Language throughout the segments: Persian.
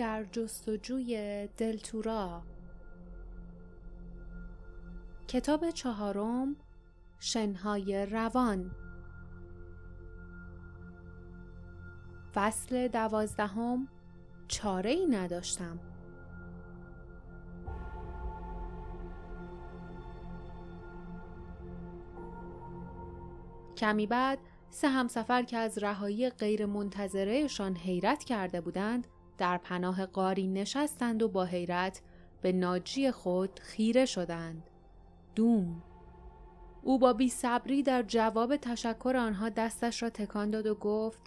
در جستجوی دلتورا. کتاب چهارم شنهای روان. فصل دوازدهم چاره ای نداشتم. کمی بعد سه همسفر که از رهایی غیر منتظرهشان حیرت کرده بودند در پناه قاری نشستند و با حیرت به ناجی خود خیره شدند. دوم. او با بی صبری در جواب تشکر آنها دستش را تکان داد و گفت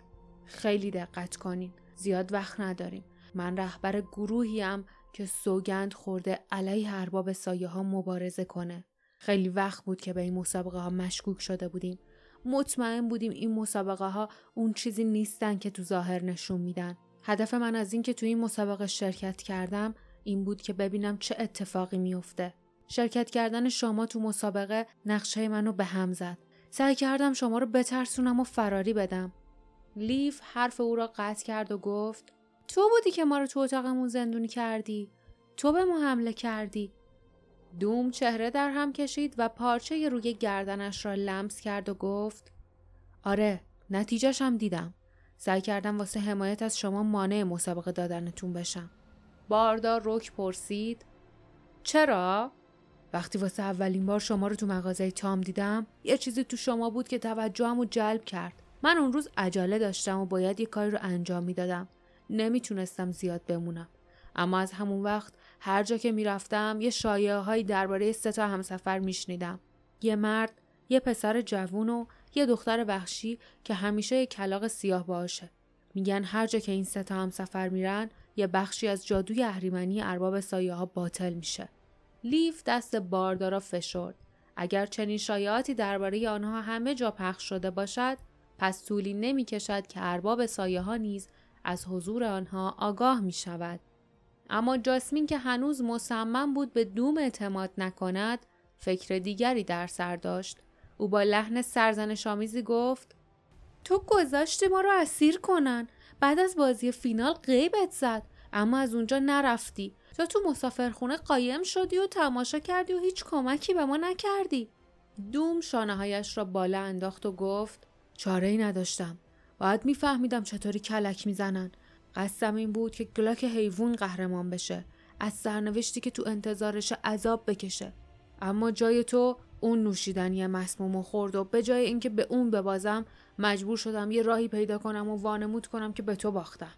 خیلی دقت کنین زیاد وقت نداریم. من رهبر گروهیم که سوگند خورده علیه ارباب سایه ها مبارزه کنه. خیلی وقت بود که به این مسابقه ها مشکوک شده بودیم. مطمئن بودیم این مسابقه ها اون چیزی نیستن که تو ظاهر نشون میدن. هدف من از اینکه تو این مسابقه شرکت کردم این بود که ببینم چه اتفاقی میافته. شرکت کردن شما تو مسابقه نقشه منو به هم زد. سعی کردم شما رو بترسونم و فراری بدم. لیف حرف او را قطع کرد و گفت تو بودی که ما رو تو اتاقمون زندونی کردی. تو به ما حمله کردی. دوم چهره در هم کشید و پارچه روی گردنش را لمس کرد و گفت آره نتیجهش هم دیدم. سعی کردم واسه حمایت از شما مانع مسابقه دادنتون بشم. باردار رک پرسید چرا؟ وقتی واسه اولین بار شما رو تو مغازه تام دیدم یه چیزی تو شما بود که توجهم رو جلب کرد. من اون روز عجله داشتم و باید یه کاری رو انجام می‌دادم. نمی‌تونستم زیاد بمونم. اما از همون وقت هر جا که می‌رفتم یه شایعه هایی درباره سه تا همسفر میشنیدم. یه مرد یه پسر جوون و یه دختر وحشی که همیشه یه کلاق سیاه باشه میگن هر جا که این سه تا همسفر میرن یه بخشی از جادوی اهریمنی ارباب سایه ها باطل میشه. لیف دست باردارا فشرد. اگر چنین شایعاتی درباره آنها همه جا پخش شده باشد پس طولی نمی کشد که ارباب سایه ها نیز از حضور آنها آگاه می شود. اما جاسمین که هنوز مصمم بود به دوم اعتماد نکند فکر دیگری در سر داشت. او با لحن سرزن شامیزی گفت تو گذاشتی ما رو اسیر کنن. بعد از بازی فینال غیبت زد. اما از اونجا نرفتی. تو تو مسافرخونه قایم شدی و تماشا کردی و هیچ کمکی به ما نکردی. دوم شانه هایش را بالا انداخت و گفت چاره ای نداشتم. باید میفهمیدم چطوری کلک می‌زنن. قصدم این بود که گلاک حیوان قهرمان بشه. از سرنوشتی که تو انتظارش عذاب بکشه. اما جای تو اون نوشیدنی مسموم و خورد و به جای اینکه به اون ببازم مجبور شدم یه راهی پیدا کنم و وانمود کنم که به تو باختم.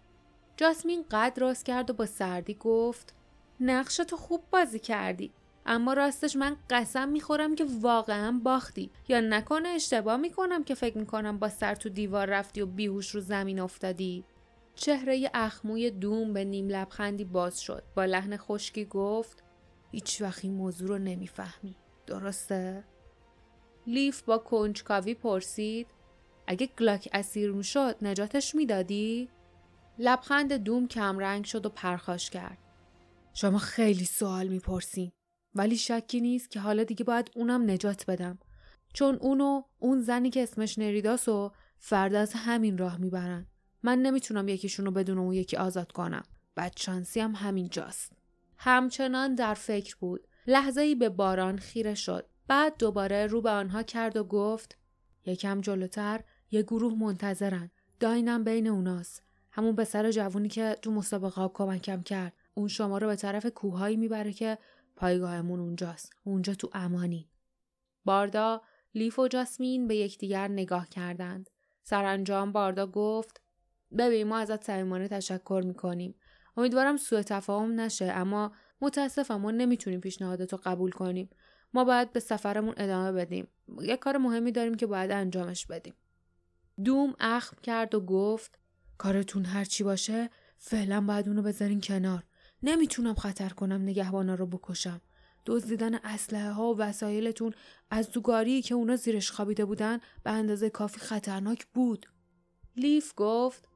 جاسمین قد راست کرد و با سردی گفت نقش تو خوب بازی کردی اما راستش من قسم می‌خورم که واقعا باختی. یا نکنه اشتباه می‌کنم که فکر می‌کنم با سر تو دیوار رفتی و بیهوش رو زمین افتادی. چهره اخموی دوم به نیم لبخندی باز شد. با لحن خشکی گفت هیچ وقت این موضوع رو نمی‌فهمی. درسته؟ لیف با کنجکاوی پرسید اگه گلاک اسیر می‌شد نجاتش می‌دادی؟ لبخند دوم کمرنگ شد و پرخاش کرد. شما خیلی سوال می‌پرسین ولی شکی نیست که حالا دیگه باید اونم نجات بدم. چون اونو اون زنی که اسمش نریداس و فردا از همین راه می‌برن. من نمی‌تونم یکیشونو بدون اون یکی آزاد کنم. شانسی هم همین جاست همچنان در فکر بود. لحظه ای به باران خیره شد بعد دوباره رو به آنها کرد و گفت یکم جلوتر یه گروه منتظرن داینم بین اوناست همون پسر جوونی که تو مسابقه کمکم کرد اون شما رو به طرف کوههایی می‌بره که پایگاهمون اونجاست. اونجا تو امانی. باردا، لیف و جاسمین به یکدیگر نگاه کردند. سرانجام باردا گفت ببین ما ازت صمیمانه تشکر می‌کنیم. امیدوارم سوء تفاهم نشه اما متاسفم ما نمی‌تونیم پیشنهادتو قبول کنیم. ما باید به سفرمون ادامه بدیم. یه کار مهمی داریم که باید انجامش بدیم. دوم اخم کرد و گفت کارتون هرچی باشه فعلا باید اونو بذارین کنار. نمی‌تونم خطر کنم نگهبانا رو بکشم. دزدیدن اسلحه ها و وسایلتون از دوگاری که اونا زیرش خوابیده بودن به اندازه کافی خطرناک بود. لیف گفت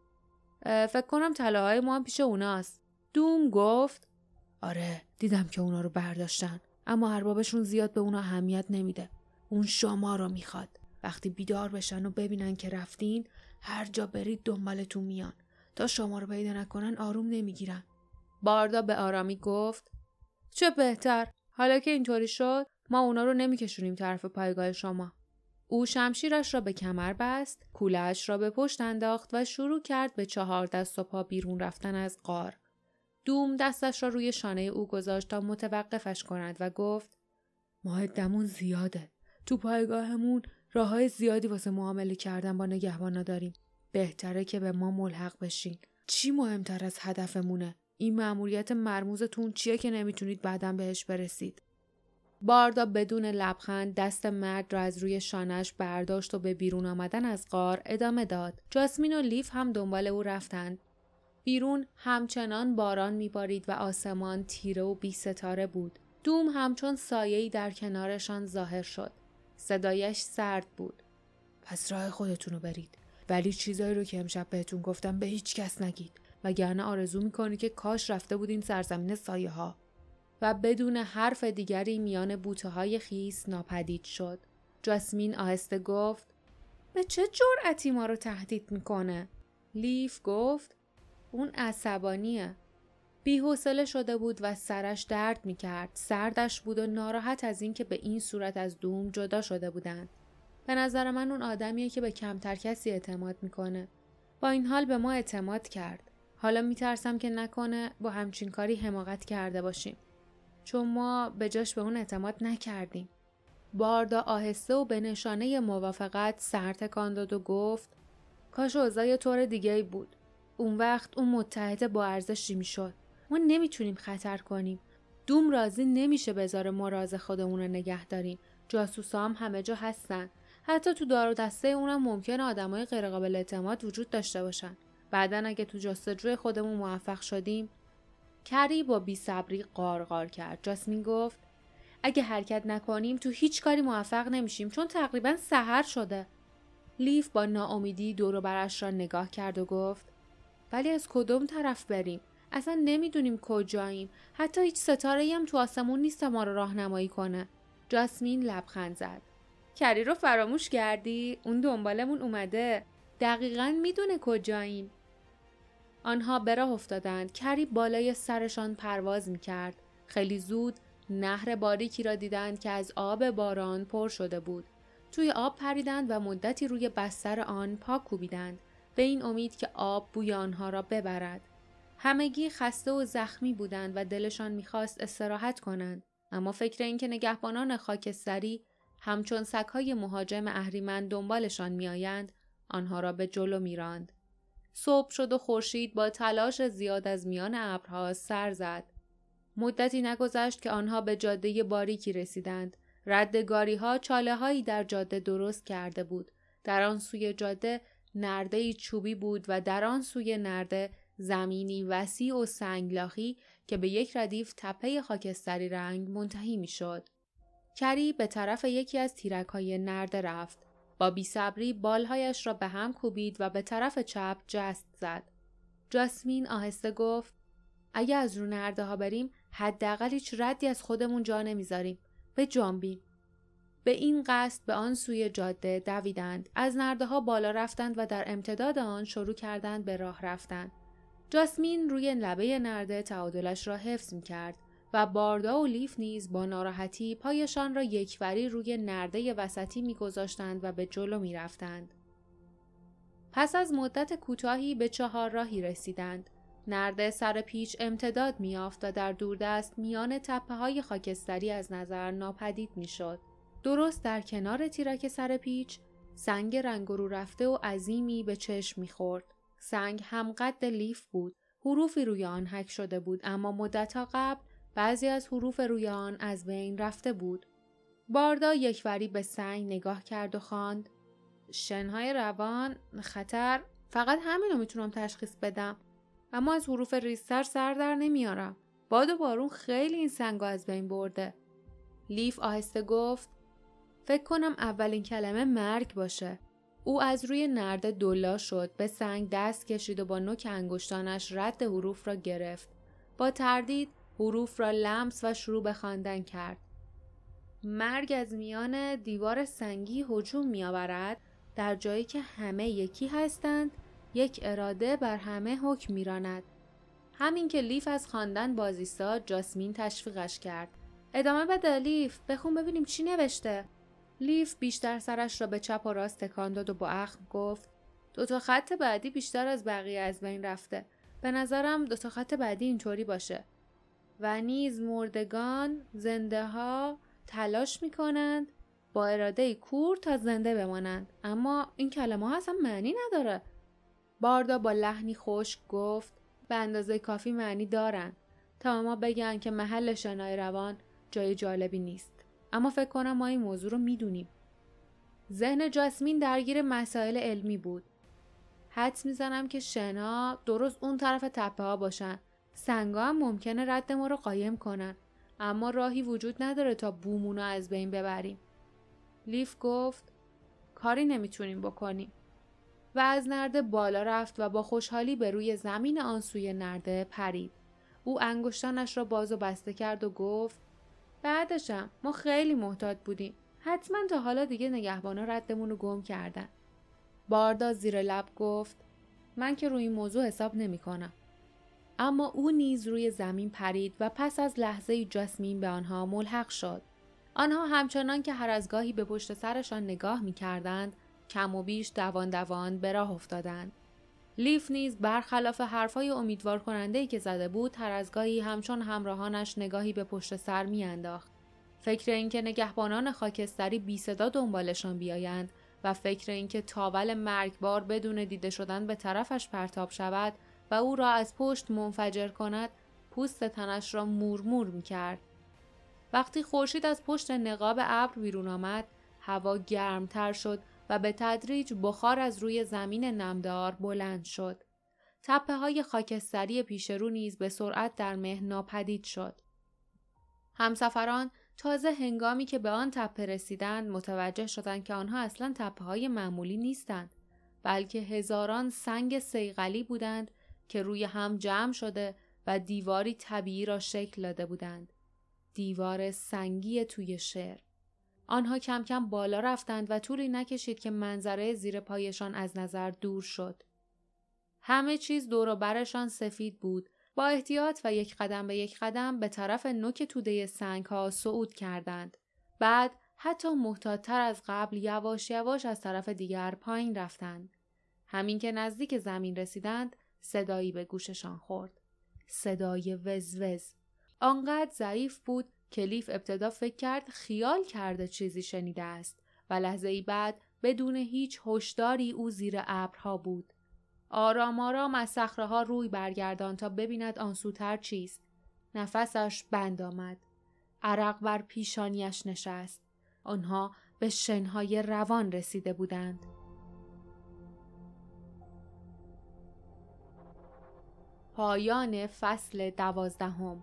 فکر کنم طلاهای ما هم پیش اوناست. دوم گفت آره دیدم که اونا رو برداشتن اما اربابشون زیاد به اونا اهمیت نمیده. اون شما رو می‌خواد. وقتی بیدار بشن و ببینن که رفتین هر جا برید دنبالتون میان تا شما رو پیدا نکنن آروم نمی‌گیرن. باردا به آرامی گفت چه بهتر حالا که اینطوری شد ما اونا رو نمیکشونیم طرف پایگاه شما او شمشیرش را به کمر بست کولش را به پشت انداخت و شروع کرد به چهار دست و پا بیرون رفتن از قار دوم دستش را روی شانه او گذاشت تا متوقفش کند و گفت ماه دمون زیاده. تو پایگاهمون راه های زیادی واسه معامله کردن با نگهبانا داریم. بهتره که به ما ملحق بشین. چی مهمتر از هدفمونه؟ این مأموریت مرموزتون چیه که نمی‌تونید بعدا بهش برسید؟ باردا بدون لبخند دست مرد را از روی شانش برداشت و به بیرون آمدن از غار ادامه داد. جاسمین و لیف هم دنبال او رفتند. بیرون همچنان باران میبارید و آسمان تیره و بی ستاره بود. دوم همچون سایه‌ای در کنارشان ظاهر شد. صدایش سرد بود. پس راه خودتون رو برید. ولی چیزایی رو که امشب بهتون گفتم به هیچ کس نگید. وگرنه آرزو می‌کنی که کاش رفته بودین سرزمین سایه ها. و بدون حرف دیگری میان بوته های خیس ناپدید شد. جاسمین آهسته گفت به چه جرأتی ما رو تهدید می‌کنه؟ لیف گفت اون عصبانیه. بیحوصله شده بود و سرش درد می‌کرد. سردش بود و ناراحت از اینکه به این صورت از دوم جدا شده بودند. به نظر من اون آدمیه که به کمتر کسی اعتماد می‌کنه. با این حال به ما اعتماد کرد. حالا میترسم که نکنه با همچین کاری حماقت کرده باشیم. چون ما به جاش به اون اعتماد نکردیم. باردا آهسته و به نشانه موافقت سر تکان داد و گفت کاش اوضاع طور دیگه بود. اون وقت اون متحد با ارزشی می‌شد. ما نمی‌تونیم خطر کنیم. دوم راضی نمیشه بذاره ما راز خودمون رو نگه داریم. جاسوسا هم همه جا هستن. حتی تو دار و دسته اونم ممکن آدمای غیرقابل اعتماد وجود داشته باشن. بعدا اگه تو جستجوی خودمون موفق شدیم کری با بیصبری قارقار کرد. جاسمین گفت اگه حرکت نکنیم تو هیچ کاری موفق نمیشیم چون تقریبا سحر شده. لیف با ناامیدی دور برش را نگاه کرد و گفت ولی از کدوم طرف بریم؟ اصلا نمی‌دونیم کجاییم. حتی هیچ ستاره هم تو آسمون نیست ما رو راهنمایی کنه. جاسمین لبخند زد. کری رو فراموش کردی؟ اون دنبالمون اومده. دقیقا می‌دونه کجاییم. آنها به راه افتادند کری بالای سرشان پرواز می کرد. خیلی زود نهر باریکی را دیدند که از آب باران پر شده بود. توی آب پریدند و مدتی روی بستر آن پاک کوبیدند به این امید که آب بوی آنها را ببرد. همگی خسته و زخمی بودند و دلشان می‌خواست استراحت کنند اما فکر اینکه نگهبانان خاکستری همچون سگهای مهاجم اهریمن دنبالشان میآیند آنها را به جلو میراند صبح شد و خورشید با تلاش زیاد از میان ابرها سر زد. مدتی نگذشت که آنها به جاده باریکی رسیدند. ردگاری ها چاله هایی در جاده درست کرده بود. در آن سوی جاده نرده چوبی بود و در آن سوی نرده زمینی وسیع و سنگلاخی که به یک ردیف تپه خاکستری رنگ منتهی می شد. کری به طرف یکی از تیرک های نرده رفت. با بیصبری بالهایش را به هم کوبید و به طرف چپ جست زد. جاسمین آهسته گفت اگه از رو نرده ها بریم حداقل هیچ ردی از خودمون جا نمی‌ذاریم. به جانبیم. به این قصد به آن سوی جاده دویدند. از نرده ها بالا رفتند و در امتداد آن شروع کردند به راه رفتن. جاسمین روی لبه نرده تعادلش را حفظ می کرد. و باردا و لیف نیز با ناراحتی پایشان را یکوری روی نرده وسطی میگذاشتند و به جلو می‌رفتند. پس از مدت کوتاهی به چهار راهی رسیدند. نرده سر پیچ امتداد میافت و در دوردست میان تپه های خاکستری از نظر ناپدید می‌شد. درست در کنار تیرک سر پیچ سنگ رنگ رو رفته و عظیمی به چشم می‌خورد. سنگ هم قد لیف بود. حروفی روی آن حک شده بود اما مدتها قبل بعضی از حروف روی آن از بین رفته بود. باردا یکوری به سنگ نگاه کرد و خواند شنهای روان خطر فقط همینو می‌تونم تشخیص بدم اما از حروف ریستر سر در نمیارم باد و بارون خیلی این سنگو از بین برده لیف آهسته گفت فکر کنم اولین کلمه مرگ باشه. او از روی نرده دلا شد به سنگ دست کشید و با نوک انگشتانش رد حروف را گرفت. با تردید حروف را لمس و شروع به خواندن کرد. مرگ از میان دیوار سنگی هجوم می آورد در جایی که همه یکی هستند یک اراده بر همه حکم میراند. همین که لیف از خواندن بازیستا جاسمین تشویقش کرد. ادامه بده لیف بخون ببینیم چی نوشته. لیف بیشتر سرش را به چپ و راست تکان داد و با اخم گفت دو تا خط بعدی بیشتر از بقیه از بین رفته. به نظرم دو تا خط بعدی اینطوری باشه. و نیز مردگان زنده ها تلاش می‌کنند با اراده کور تا زنده بمانند. اما این کلمه ها اصلا معنی نداره. باردا با لحنی خشک گفت به اندازه کافی معنی دارن. تا ما بگن که محل شنای روان جای جالبی نیست. اما فکر کنم ما این موضوع رو می‌دونیم. ذهن جاسمین درگیر مسائل علمی بود. حدس می‌زنم که شنا درست اون طرف تپه ها باشن. سنگا هم ممکنه رد ما رو قایم کنن. اما راهی وجود نداره تا بومونو از بین ببریم. لیف گفت کاری نمی‌تونیم بکنیم. و از نرده بالا رفت و با خوشحالی به روی زمین آن سوی نرده پرید. او انگشتانش را باز و بسته کرد و گفت بعدشم ما خیلی محتاط بودیم حتما تا حالا دیگه نگهبانا ردمون رو گم کردن باردا زیر لب گفت من که روی این موضوع حساب نمی کنم. اما او نیز روی زمین پرید و پس از لحظه جاسمین به آنها ملحق شد. آنها همچنان که هر از گاهی به پشت سرشان نگاه می کردند، کم و بیش دوان دوان به راه افتادند. لیف نیز برخلاف حرفای امیدوار کننده که زده بود هر از گاهی همچون همراهانش نگاهی به پشت سر میانداخت. فکر اینکه نگهبانان خاکستری بی صدا دنبالشان بیایند و فکر اینکه تاول مرگبار بدون دیده شدن به طرفش پرتاب شود و او را از پشت منفجر کند پوست تنش را مورمور می کرد. وقتی خورشید از پشت نقاب ابر بیرون آمد هوا گرمتر شد و به تدریج بخار از روی زمین نمدار بلند شد. تپه های خاکستری پیشرو نیز به سرعت در مه ناپدید شد. همسفران تازه هنگامی که به آن تپه رسیدند متوجه شدند که آنها اصلا تپه های معمولی نیستند بلکه هزاران سنگ سیغلی بودند که روی هم جمع شده و دیواری طبیعی را شکل داده بودند. دیوار سنگی توی شعر. آنها کم کم بالا رفتند و طولی نکشید که منظره زیر پایشان از نظر دور شد. همه چیز دور برشان سفید بود با احتیاط و یک قدم به یک قدم به طرف نوک توده سنگ ها صعود کردند. بعد حتی محتاطتر از قبل یواش یواش از طرف دیگر پایین رفتند. همین که نزدیک زمین رسیدند صدایی به گوششان خورد. صدای وزوز. آنقدر ضعیف بود کلیف ابتدا فکر کرد خیال کرده چیزی شنیده است و لحظه ای بعد بدون هیچ هشداری او زیر ابرها بود. آرام آرام از صخره ها روی برگردان تا ببیند آن سوتر چیست. نفسش بند آمد. عرق بر پیشانیش نشست. آنها به شنهای روان رسیده بودند. پایان فصل دوازدهم